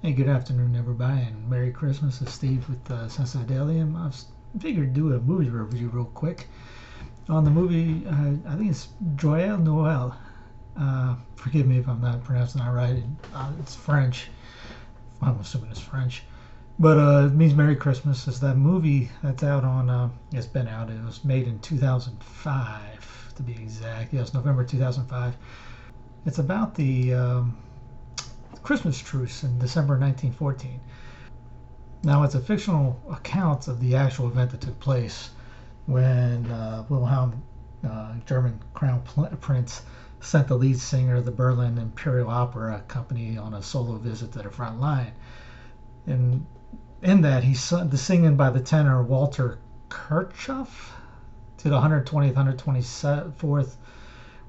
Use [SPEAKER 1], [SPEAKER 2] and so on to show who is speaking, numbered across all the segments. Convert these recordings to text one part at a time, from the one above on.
[SPEAKER 1] Hey, good afternoon, everybody, and Merry Christmas. It's Steve with uh, Sensus Fidelium. I figured do a movie review real quick on the movie. Uh, I think it's Joyeux Noël. Uh, forgive me if I'm not pronouncing that right. Uh, it's French. I'm assuming it's French, but uh, it means Merry Christmas. It's that movie that's out on. Uh, it's been out. It was made in 2005, to be exact. Yes, November 2005. It's about the. Um, Christmas truce in December 1914. Now, it's a fictional account of the actual event that took place when uh, Wilhelm, uh, German crown prince, sent the lead singer of the Berlin Imperial Opera Company on a solo visit to the front line. And in that, he sung the singing by the tenor Walter Kirchhoff to the 120th, 124th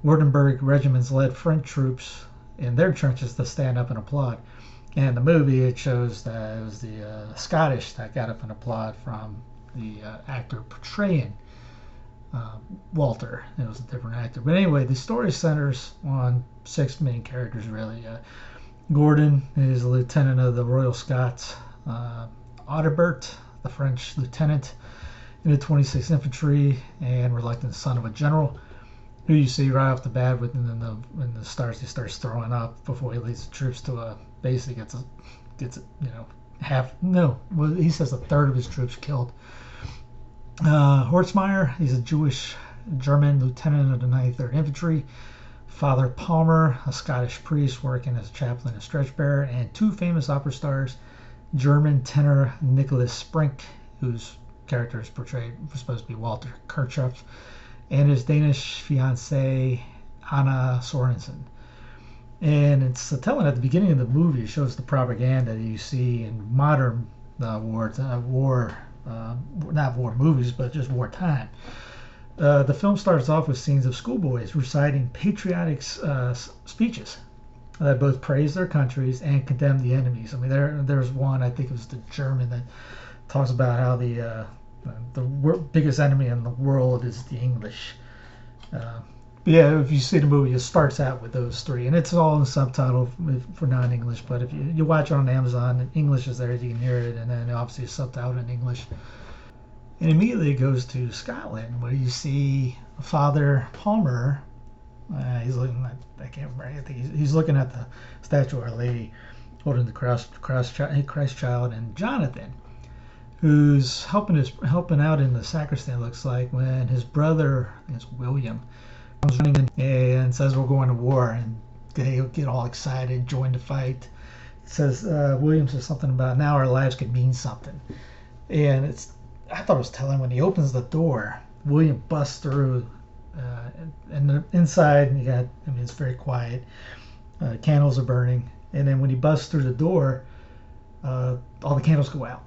[SPEAKER 1] Württemberg regiments led French troops in their trenches to stand up and applaud. And the movie, it shows that it was the uh, Scottish that got up and applaud from the uh, actor portraying uh, Walter. It was a different actor. But anyway, the story centers on six main characters, really. Uh, Gordon is a lieutenant of the Royal Scots. Uh, Audebert, the French lieutenant in the 26th Infantry and reluctant son of a general who you see right off the bat when the when the stars he starts throwing up before he leads the troops to a base he gets a, gets a, you know half no well he says a third of his troops killed. Uh, Horstmayer he's a Jewish German lieutenant of the 93rd Infantry. Father Palmer, a Scottish priest working as a chaplain and stretch bearer, and two famous opera stars, German tenor Nicholas Sprink, whose character is portrayed was supposed to be Walter Kirchhoff, and his Danish fiancee Anna Sorensen. And it's telling at the beginning of the movie. It shows the propaganda that you see in modern uh, war, uh, war, uh, not war movies, but just wartime. Uh, the film starts off with scenes of schoolboys reciting patriotic uh, speeches that both praise their countries and condemn the enemies. I mean, there there's one I think it was the German that talks about how the uh, the biggest enemy in the world is the English. Uh, yeah, if you see the movie, it starts out with those three, and it's all in subtitle for non-English. But if you, you watch it on Amazon, English is there, you can hear it, and then obviously it's subtitled in English. And immediately it goes to Scotland, where you see Father Palmer. Uh, he's looking at, I can't remember, I think he's, he's looking at the statue of Our Lady holding the Christ, Christ, Christ child, and Jonathan who's helping his helping out in the sacristan looks like when his brother I think it's William comes running in and says we're going to war and they get all excited join the fight. Says uh, William says something about now our lives could mean something. And it's I thought it was telling when he opens the door William busts through uh, and, and inside you got I mean it's very quiet uh, candles are burning. And then when he busts through the door uh, all the candles go out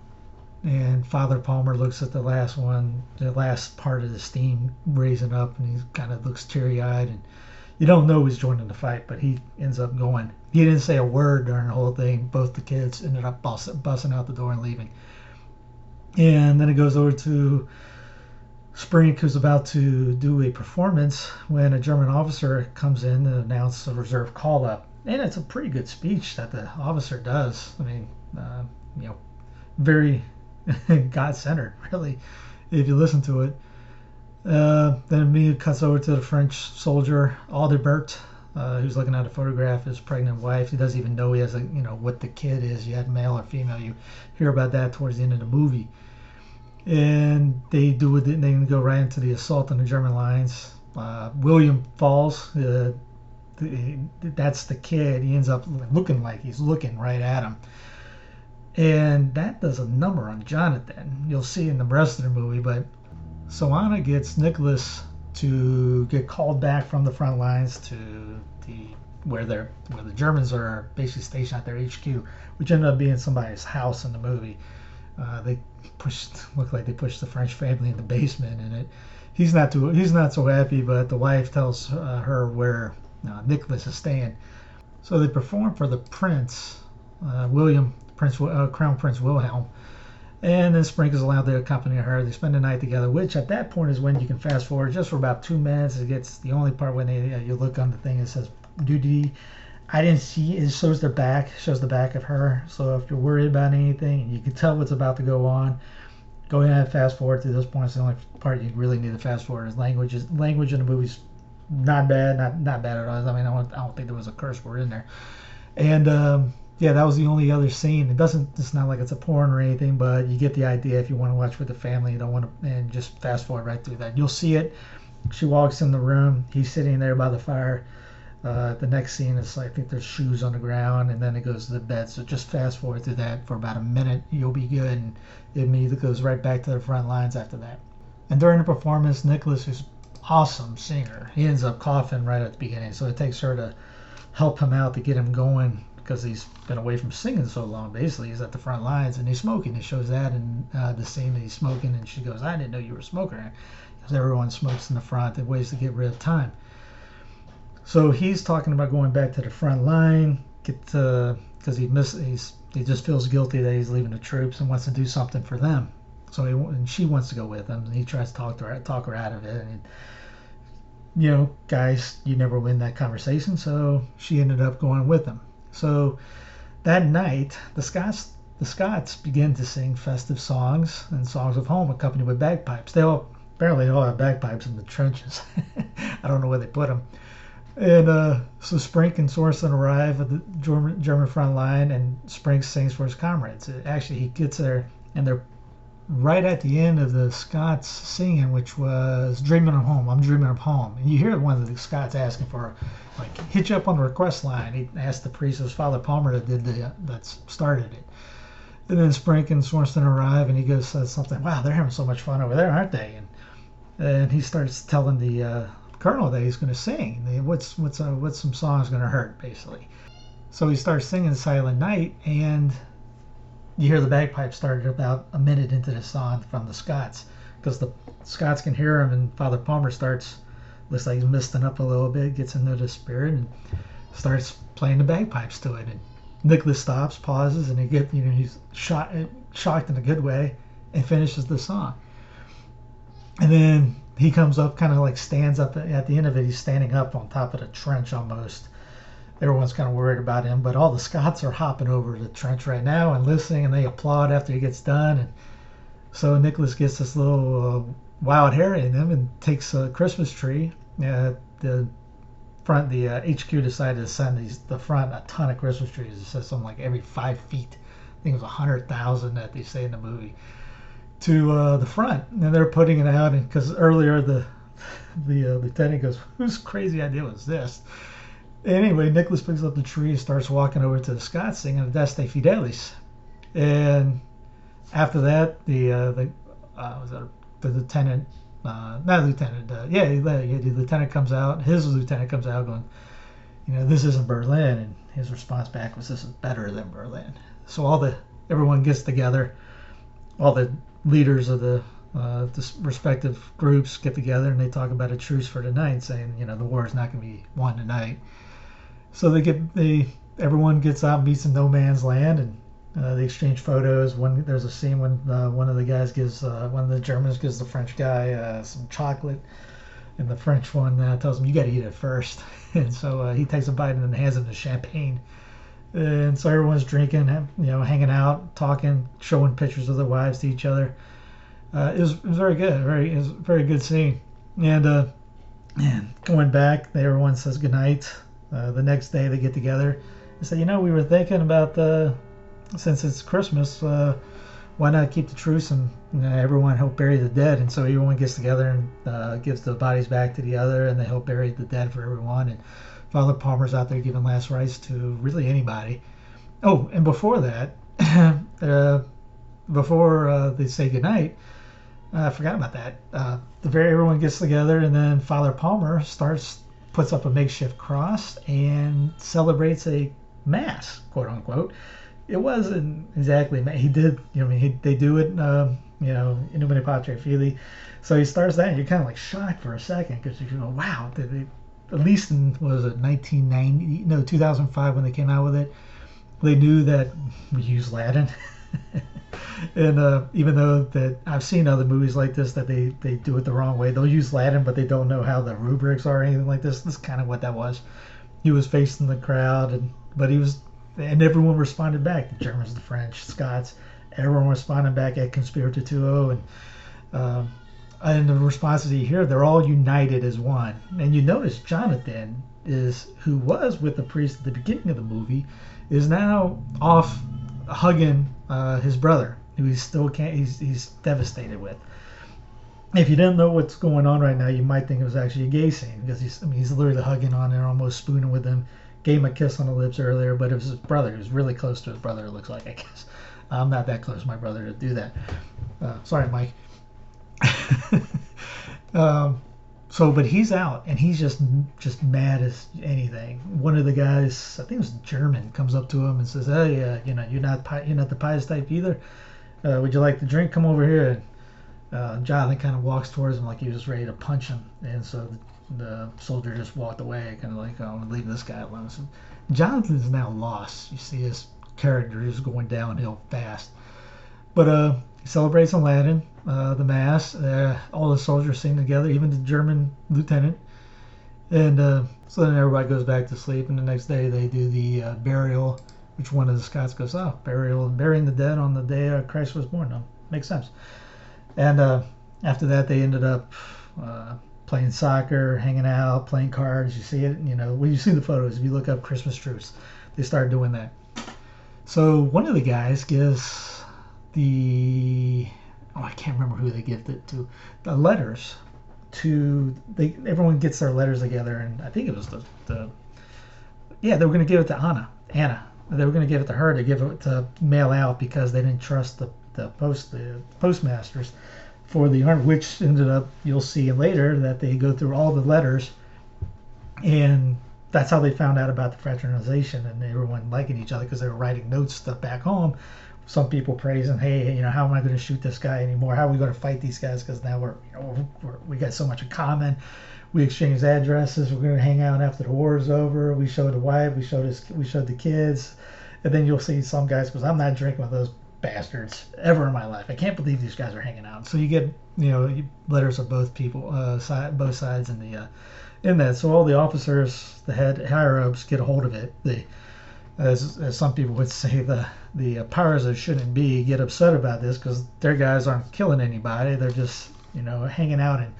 [SPEAKER 1] and Father Palmer looks at the last one, the last part of the steam raising up, and he kind of looks teary-eyed, and you don't know he's joining the fight, but he ends up going. He didn't say a word during the whole thing. Both the kids ended up busting, out the door and leaving. And then it goes over to Sprink, who's about to do a performance when a German officer comes in and announces a reserve call-up. And it's a pretty good speech that the officer does. I mean, uh, you know, very God centered, really, if you listen to it. Uh, then me cuts over to the French soldier Audebert, uh, who's looking at a photograph of his pregnant wife. He doesn't even know he has a, you know, what the kid is yet, male or female. You hear about that towards the end of the movie. And they do it. They go right into the assault on the German lines. Uh, William falls. Uh, that's the kid. He ends up looking like he's looking right at him and that does a number on Jonathan. You'll see in the rest of the movie, but so Anna gets Nicholas to get called back from the front lines to the where they're where the Germans are basically stationed at their HQ, which ended up being somebody's house in the movie. Uh, they pushed looked like they pushed the French family in the basement, and it he's not too he's not so happy, but the wife tells uh, her where uh, Nicholas is staying. So they perform for the prince, uh, William Prince uh, Crown Prince Wilhelm. And then Sprink is allowed to accompany her. They spend the night together, which at that point is when you can fast forward just for about two minutes. It gets the only part when they, uh, you look on the thing it says "Duty I didn't see it shows their back, shows the back of her. So if you're worried about anything and you can tell what's about to go on, go ahead and fast forward to this point. It's the only part you really need to fast forward is language. Is language in the movie's not bad, not not bad at all. I mean, I don't, I don't think there was a curse word in there. And um, yeah, that was the only other scene. It doesn't. It's not like it's a porn or anything, but you get the idea. If you want to watch with the family, you don't want to, and just fast forward right through that. You'll see it. She walks in the room. He's sitting there by the fire. Uh, the next scene is I think there's shoes on the ground, and then it goes to the bed. So just fast forward through that for about a minute. You'll be good, and it immediately goes right back to the front lines after that. And during the performance, Nicholas, who's awesome singer, he ends up coughing right at the beginning. So it takes her to help him out to get him going because he's been away from singing so long. Basically, he's at the front lines and he's smoking. He shows that in uh, the scene that he's smoking, and she goes, "I didn't know you were a smoker." Because everyone smokes in the front. They ways to get rid of time. So he's talking about going back to the front line, get because he miss he's he just feels guilty that he's leaving the troops and wants to do something for them. So he and she wants to go with him, and he tries to talk to her talk her out of it. And you know, guys, you never win that conversation, so she ended up going with him. So that night, the Scots the Scots begin to sing festive songs and songs of home accompanied with bagpipes. They all apparently they all have bagpipes in the trenches. I don't know where they put them. And uh, so Sprink and Sorensen arrive at the German, German front line, and Sprink sings for his comrades. Actually, he gets there, and they're right at the end of the Scots singing, which was "Dreaming of Home." I'm dreaming of home, and you hear the one of the Scots asking for, like, hit you up on the request line. He asked the priest, it was Father Palmer that did the that started it. And then Sprink and Sorensen arrive, and he goes says something. Wow, they're having so much fun over there, aren't they? And and he starts telling the uh, Colonel that he's going to sing. What's what's uh, what's some songs going to hurt, basically. So he starts singing Silent Night, and you hear the bagpipes started about a minute into the song from the Scots, because the Scots can hear him, and Father Palmer starts looks like he's misting up a little bit, gets into the spirit, and starts playing the bagpipes to it. And Nicholas stops, pauses, and he get you know he's shot, shocked in a good way, and finishes the song. And then he comes up, kind of like stands up at the end of it. He's standing up on top of the trench almost. Everyone's kind of worried about him, but all the Scots are hopping over the trench right now and listening, and they applaud after he gets done. And so Nicholas gets this little uh, wild hair in him and takes a Christmas tree. The front, the uh, HQ decided to send these the front a ton of Christmas trees. It says something like every five feet. I think it was a hundred thousand that they say in the movie to uh, the front, and they're putting it out. Because earlier the the uh, lieutenant goes, "Whose crazy idea was this?" Anyway, Nicholas picks up the tree and starts walking over to the Scots singing "Adeste Fideles. and after that, the uh, the uh, was that the lieutenant, uh, not lieutenant, uh, yeah, the, the lieutenant comes out. His lieutenant comes out going, "You know, this isn't Berlin," and his response back was, "This is better than Berlin." So all the everyone gets together, all the leaders of the, uh, the respective groups get together and they talk about a truce for tonight, saying you know the war is not going to be won tonight. So they get they everyone gets out, and meets in no man's land, and uh, they exchange photos. One there's a scene when uh, one of the guys gives uh, one of the Germans gives the French guy uh, some chocolate, and the French one uh, tells him you got to eat it first, and so uh, he takes a bite and then hands him the champagne and so everyone's drinking, you know, hanging out, talking, showing pictures of their wives to each other. It, was, it was very good, very it was very good scene. And man, going back, everyone says goodnight. Uh, the next day they get together and say, you know, we were thinking about the since it's Christmas, uh, why not keep the truce and you know, everyone help bury the dead? And so everyone gets together and uh, gives the bodies back to the other, and they help bury the dead for everyone. And Father Palmer's out there giving last rites to really anybody. Oh, and before that, uh, before uh, they say goodnight, I forgot about that. Uh, the very everyone gets together, and then Father Palmer starts puts up a makeshift cross and celebrates a mass, quote unquote. It wasn't exactly he did. You know, I mean, he, they do it. Um, you know, in Nomine Patre Fili. So he starts that, and you're kind of like shocked for a second because you go, "Wow, did they, at least in what was it 1990 no 2005 when they came out with it they knew that we use latin and uh, even though that i've seen other movies like this that they, they do it the wrong way they'll use latin but they don't know how the rubrics are or anything like this this is kind of what that was he was facing the crowd, and but he was, and everyone responded back. The Germans, the French, Scots, everyone responded back et cum spiritu tuo, and um, and the responses you hear, they're all united as one. And you notice Jonathan is who was with the priest at the beginning of the movie, is now off hugging uh, his brother, who he still can't. He's he's devastated with. If you didn't know what's going on right now, you might think it was actually a gay scene because he's I mean he's literally hugging on there, almost spooning with him. Gave him a kiss on the lips earlier, but it was his brother. He really close to his brother. It looks like I guess. I'm not that close to my brother to do that. Uh, sorry, Mike. um, so, but he's out and he's just just mad as anything. One of the guys, I think it was German, comes up to him and says, "Hey, uh, you know, you're not you're not the pious type either. Uh, would you like to drink? Come over here." And uh, Jonathan kind of walks towards him like he was ready to punch him, and so the, the soldier just walked away, kind of like, "I'm gonna leave this guy alone." So Jonathan's now lost. You see his character is going downhill fast, but uh, he celebrates in Latin uh, the mass. Uh, all the soldiers sing together, even the German lieutenant. And uh, so then everybody goes back to sleep, and the next day they do the uh, burial, which one of the Scots goes, "Oh, burial, burying the dead on the day Christ was born." No, makes sense. And uh, after that, they ended up uh, playing soccer, hanging out, playing cards. You see it, you know, when you see the photos, if you look up Christmas truce, they start doing that. So one of the guys gives the oh, I can't remember who they give it to, the letters to they everyone gets their letters together and I think it was the, the yeah they were going to give it to Anna Anna. They were going to give it to her to give it to mail out because they didn't trust the the post the postmasters for the which ended up you'll see later that they go through all the letters and that's how they found out about the fraternization and everyone liking each other because they were writing notes stuff back home some people praising, hey, you know, how am I going to shoot this guy anymore? How are we going to fight these guys? Because now we're, you know, we're, we got so much in common. We exchanged addresses. We're going to hang out after the war is over. We showed the wife. We showed his, we showed the kids, and then you'll see some guys because I'm not drinking with those bastards ever in my life. I can't believe these guys are hanging out. So you get, you know, letters of both people, uh, side, both sides in the, uh, in that. So all the officers, the head higher ups, get a hold of it. They as, as some people would say, the the powers that shouldn't be get upset about this because their guys aren't killing anybody. They're just you know hanging out and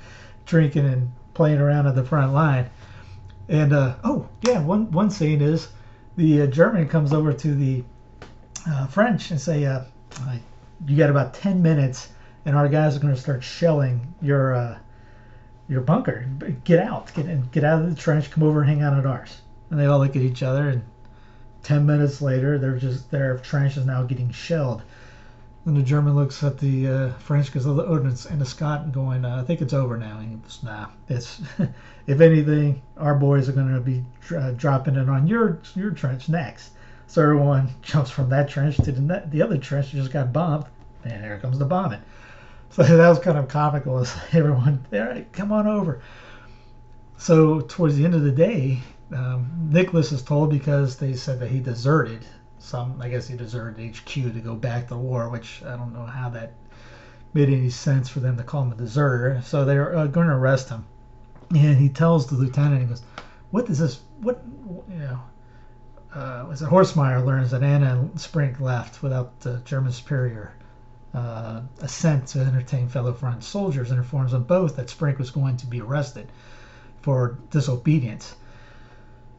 [SPEAKER 1] drinking and playing around at the front line. And uh, oh yeah, one one scene is the uh, German comes over to the uh, French and say, uh, "You got about ten minutes, and our guys are going to start shelling your uh, your bunker. Get out, get get out of the trench, come over and hang out at ours." And they all look at each other and 10 minutes later, they're just their trench is now getting shelled. And the German looks at the uh, French because of the ordnance and the Scot going, uh, I think it's over now. And goes, nah, it's, if anything, our boys are going to be uh, dropping it on your your trench next. So everyone jumps from that trench to the, the other trench that just got bombed, and here comes the bombing. So that was kind of comical as everyone, all right, come on over. So towards the end of the day, um, Nicholas is told because they said that he deserted some. I guess he deserted HQ to go back to war, which I don't know how that made any sense for them to call him a deserter. So they're uh, going to arrest him, and he tells the lieutenant, he goes, "What is this? What you know?" Uh, was it Horsemeyer learns that Anna and Sprink left without the German superior uh, assent to entertain fellow French soldiers and informs them both that Sprink was going to be arrested for disobedience.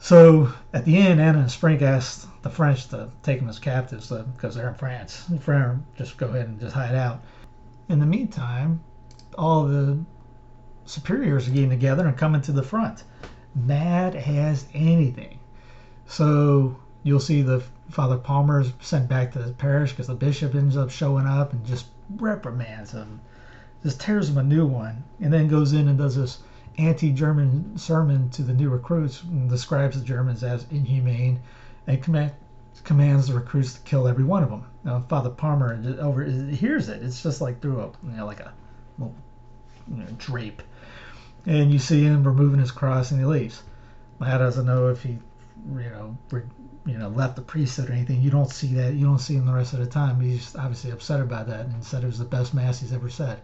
[SPEAKER 1] So at the end, Anna and Sprink asked the French to take them as captives because they're in France. And just go ahead and just hide out. In the meantime, all the superiors are getting together and coming to the front, mad as anything. So you'll see the Father Palmer is sent back to the parish because the bishop ends up showing up and just reprimands him, just tears him a new one, and then goes in and does this anti-German sermon to the new recruits describes the Germans as inhumane and command, commands the recruits to kill every one of them. Now, Father Palmer over hears it. It's just like through a you know like a you know, drape, and you see him removing his cross and he leaves. How doesn't know if he you know re, you know left the priesthood or anything. You don't see that. You don't see him the rest of the time. He's obviously upset about that and said it was the best mass he's ever said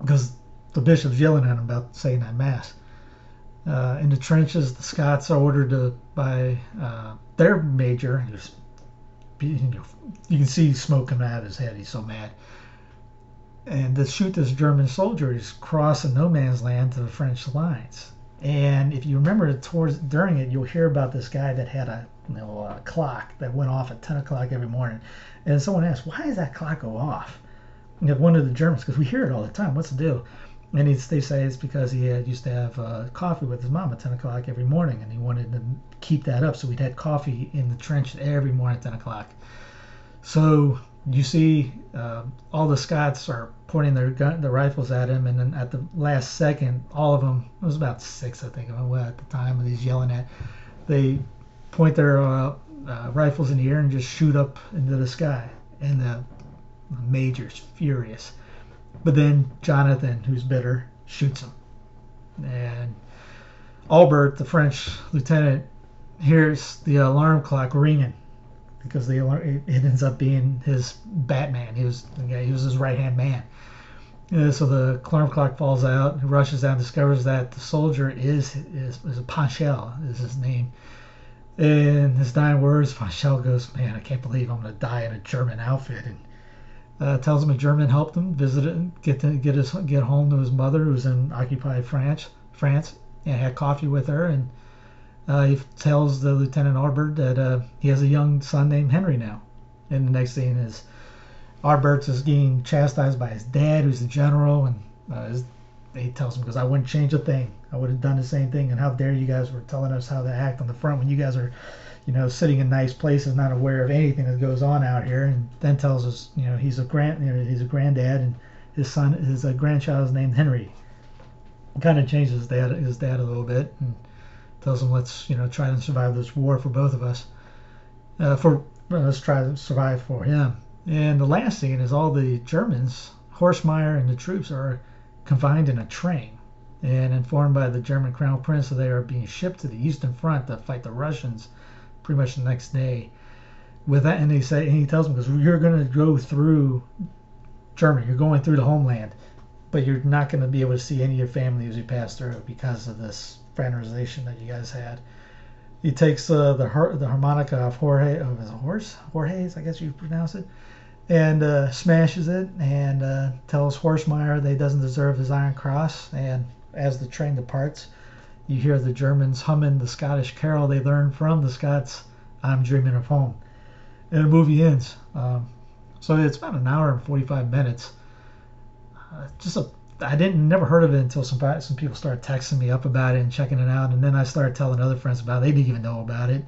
[SPEAKER 1] because the bishop's yelling at him about saying that mass. Uh, in the trenches, the Scots are ordered to, by uh, their major. You can see smoke coming out of his head. He's so mad. And to shoot this German soldier, he's crossing no man's land to the French lines. And if you remember towards during it, you'll hear about this guy that had a you know, clock that went off at 10 o'clock every morning. And someone asked, why does that clock go off? And one of the Germans, because we hear it all the time. What's the deal? And they say it's because he had used to have uh, coffee with his mom at 10 o'clock every morning, and he wanted to keep that up. So he'd had coffee in the trench every morning at 10 o'clock. So you see uh, all the Scots are pointing their gun, their rifles at him, and then at the last second, all of them, it was about six, I think, at the time, and he's yelling at, they point their uh, uh, rifles in the air and just shoot up into the sky. And the major's furious. But then Jonathan, who's bitter, shoots him. And Albert, the French lieutenant, hears the alarm clock ringing because the alarm, it, ends up being his Batman. He was he was his right hand man. Uh, so the alarm clock falls out. He rushes out, discovers that the soldier is is, is Ponchel is his name. In his dying words, Ponchel goes, "Man, I can't believe I'm going to die in a German outfit." And uh, tells him a German helped him visit it, get to get his get home to his mother who's in occupied France, France, and had coffee with her. And uh, he tells the Lieutenant Arbert that uh, he has a young son named Henry now. And the next scene is Albert is getting chastised by his dad, who's the general, and uh, his, he tells him because I wouldn't change a thing. I would have done the same thing. And how dare you guys were telling us how to act on the front when you guys are you know, sitting in nice places, not aware of anything that goes on out here, and then tells us, you know, he's a grand, you know, he's a granddad, and his son, his uh, grandchild is named Henry. Kind of changes his dad, his dad a little bit, and tells him, let's, you know, try to survive this war for both of us. Uh, for uh, let's try to survive for him. And the last scene is all the Germans, Horsemeyer and the troops are confined in a train and informed by the German crown prince that they are being shipped to the Eastern Front to fight the Russians pretty much the next day. With that and they say and he tells them because you're going to go through germany you're going through the homeland but you're not going to be able to see any of your family as you pass through because of this fraternization that you guys had he takes uh, the the harmonica of Jorge of his horse Jorge's I guess you pronounce it and uh, smashes it and uh, tells Horsemeyer that he doesn't deserve his Iron Cross and as the train departs you hear the Germans humming the Scottish carol they learned from the Scots, I'm Dreaming of Home. And the movie ends. Um, so it's about an hour and 45 minutes. Uh, just a, I didn't never heard of it until some some people started texting me up about it and checking it out, and then I started telling other friends about it. They didn't even know about it.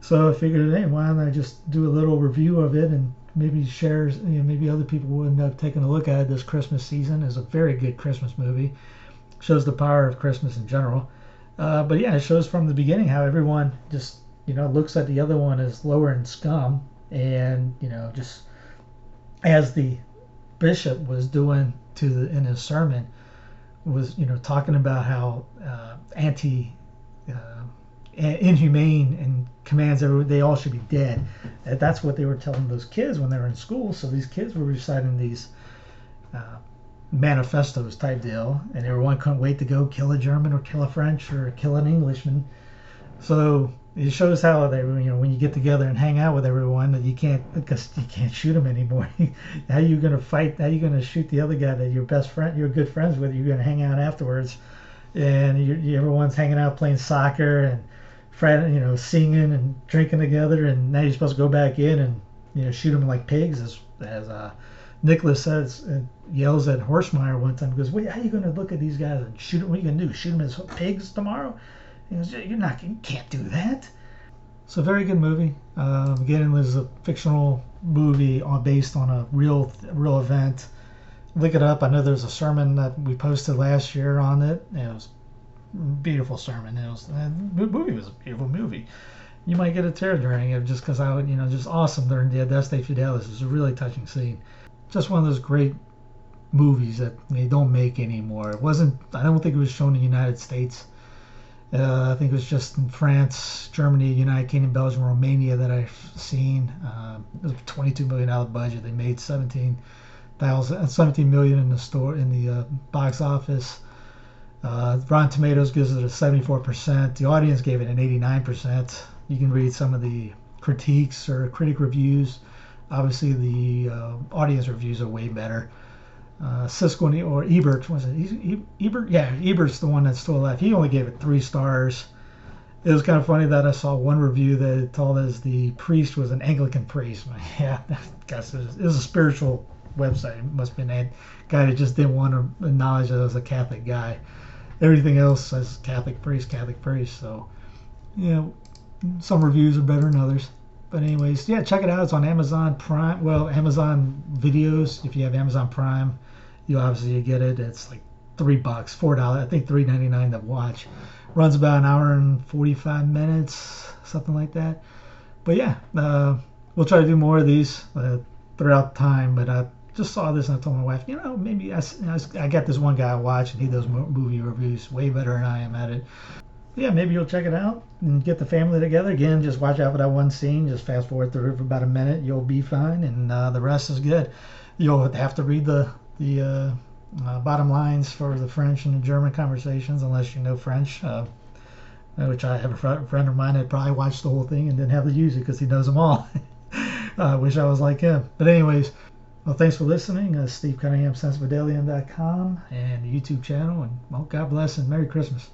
[SPEAKER 1] So I figured, hey, why don't I just do a little review of it and maybe share, you know, maybe other people would end up taking a look at it this Christmas season. It's a very good Christmas movie. Shows the power of Christmas in general. Uh, but yeah, it shows from the beginning how everyone just you know looks at the other one as lower in scum, and you know just as the bishop was doing to the in his sermon was you know talking about how uh, anti uh, inhumane and commands everyone they all should be dead. That's what they were telling those kids when they were in school. So these kids were reciting these uh, manifestos type deal, and everyone couldn't wait to go kill a German or kill a French or kill an Englishman. So it shows how they, you know, when you get together and hang out with everyone, that you can't because you can't shoot them anymore. how are you gonna fight? How are you gonna shoot the other guy that your best friend, you're good friends with? You're gonna hang out afterwards, and you everyone's hanging out playing soccer and, friend, you know, singing and drinking together, and now you're supposed to go back in and you know shoot them like pigs as as uh, Nicholas says and yells at Horsemeyer one time. Goes, "Wait, how are you going to look at these guys and shoot them? What are you going to do? Shoot them as pigs tomorrow?" He goes, "You're not. You can't do that." So very good movie. Um, again, it was a fictional movie on, based on a real real event. Look it up. I know there's a sermon that we posted last year on it. It was beautiful sermon. It was the movie was a beautiful movie. You might get a tear during it just because I would, you know, just awesome during the Adeste Fideles. It was a really touching scene just one of those great movies that they don't make anymore. It wasn't. I don't think it was shown in the United States. Uh, I think it was just in France, Germany, United Kingdom, Belgium, Romania that I've seen. Uh, it was a 22 million dollar budget. They made 17 thousand, uh, 17 million in the store in the uh, box office. Uh, Rotten Tomatoes gives it a 74%. The audience gave it an 89%. You can read some of the critiques or critic reviews. Obviously, the uh, audience reviews are way better. Uh, or Ebert was it? Ebert, yeah, Ebert's the one that's still alive. He only gave it three stars. It was kind of funny that I saw one review that told us the priest was an Anglican priest. Yeah, guess it was, it was a spiritual website. It must have been a guy that just didn't want to acknowledge that I was a Catholic guy. Everything else says Catholic priest, Catholic priest. So, you know, some reviews are better than others. But anyways, yeah, check it out. It's on Amazon Prime. Well, Amazon Videos. If you have Amazon Prime, you obviously get it. It's like three bucks, four dollars. I think three ninety nine to watch. Runs about an hour and forty five minutes, something like that. But yeah, uh, we'll try to do more of these uh, throughout time. But I just saw this and I told my wife, you know, maybe I, I got this one guy I watch and he does movie reviews way better than I am at it yeah, maybe you'll check it out and get the family together. Again, just watch out for that one scene. Just fast forward through it for about a minute. You'll be fine, and uh, the rest is good. You'll have to read the the uh, uh, bottom lines for the French and the German conversations, unless you know French. Uh, which I have a friend of mine that probably watched the whole thing and didn't have to use it because he knows them all. I wish I was like him. But anyways, well, thanks for listening. Uh, Steve Cunningham, sensusfidelium.com, and YouTube channel. And well, God bless and Merry Christmas.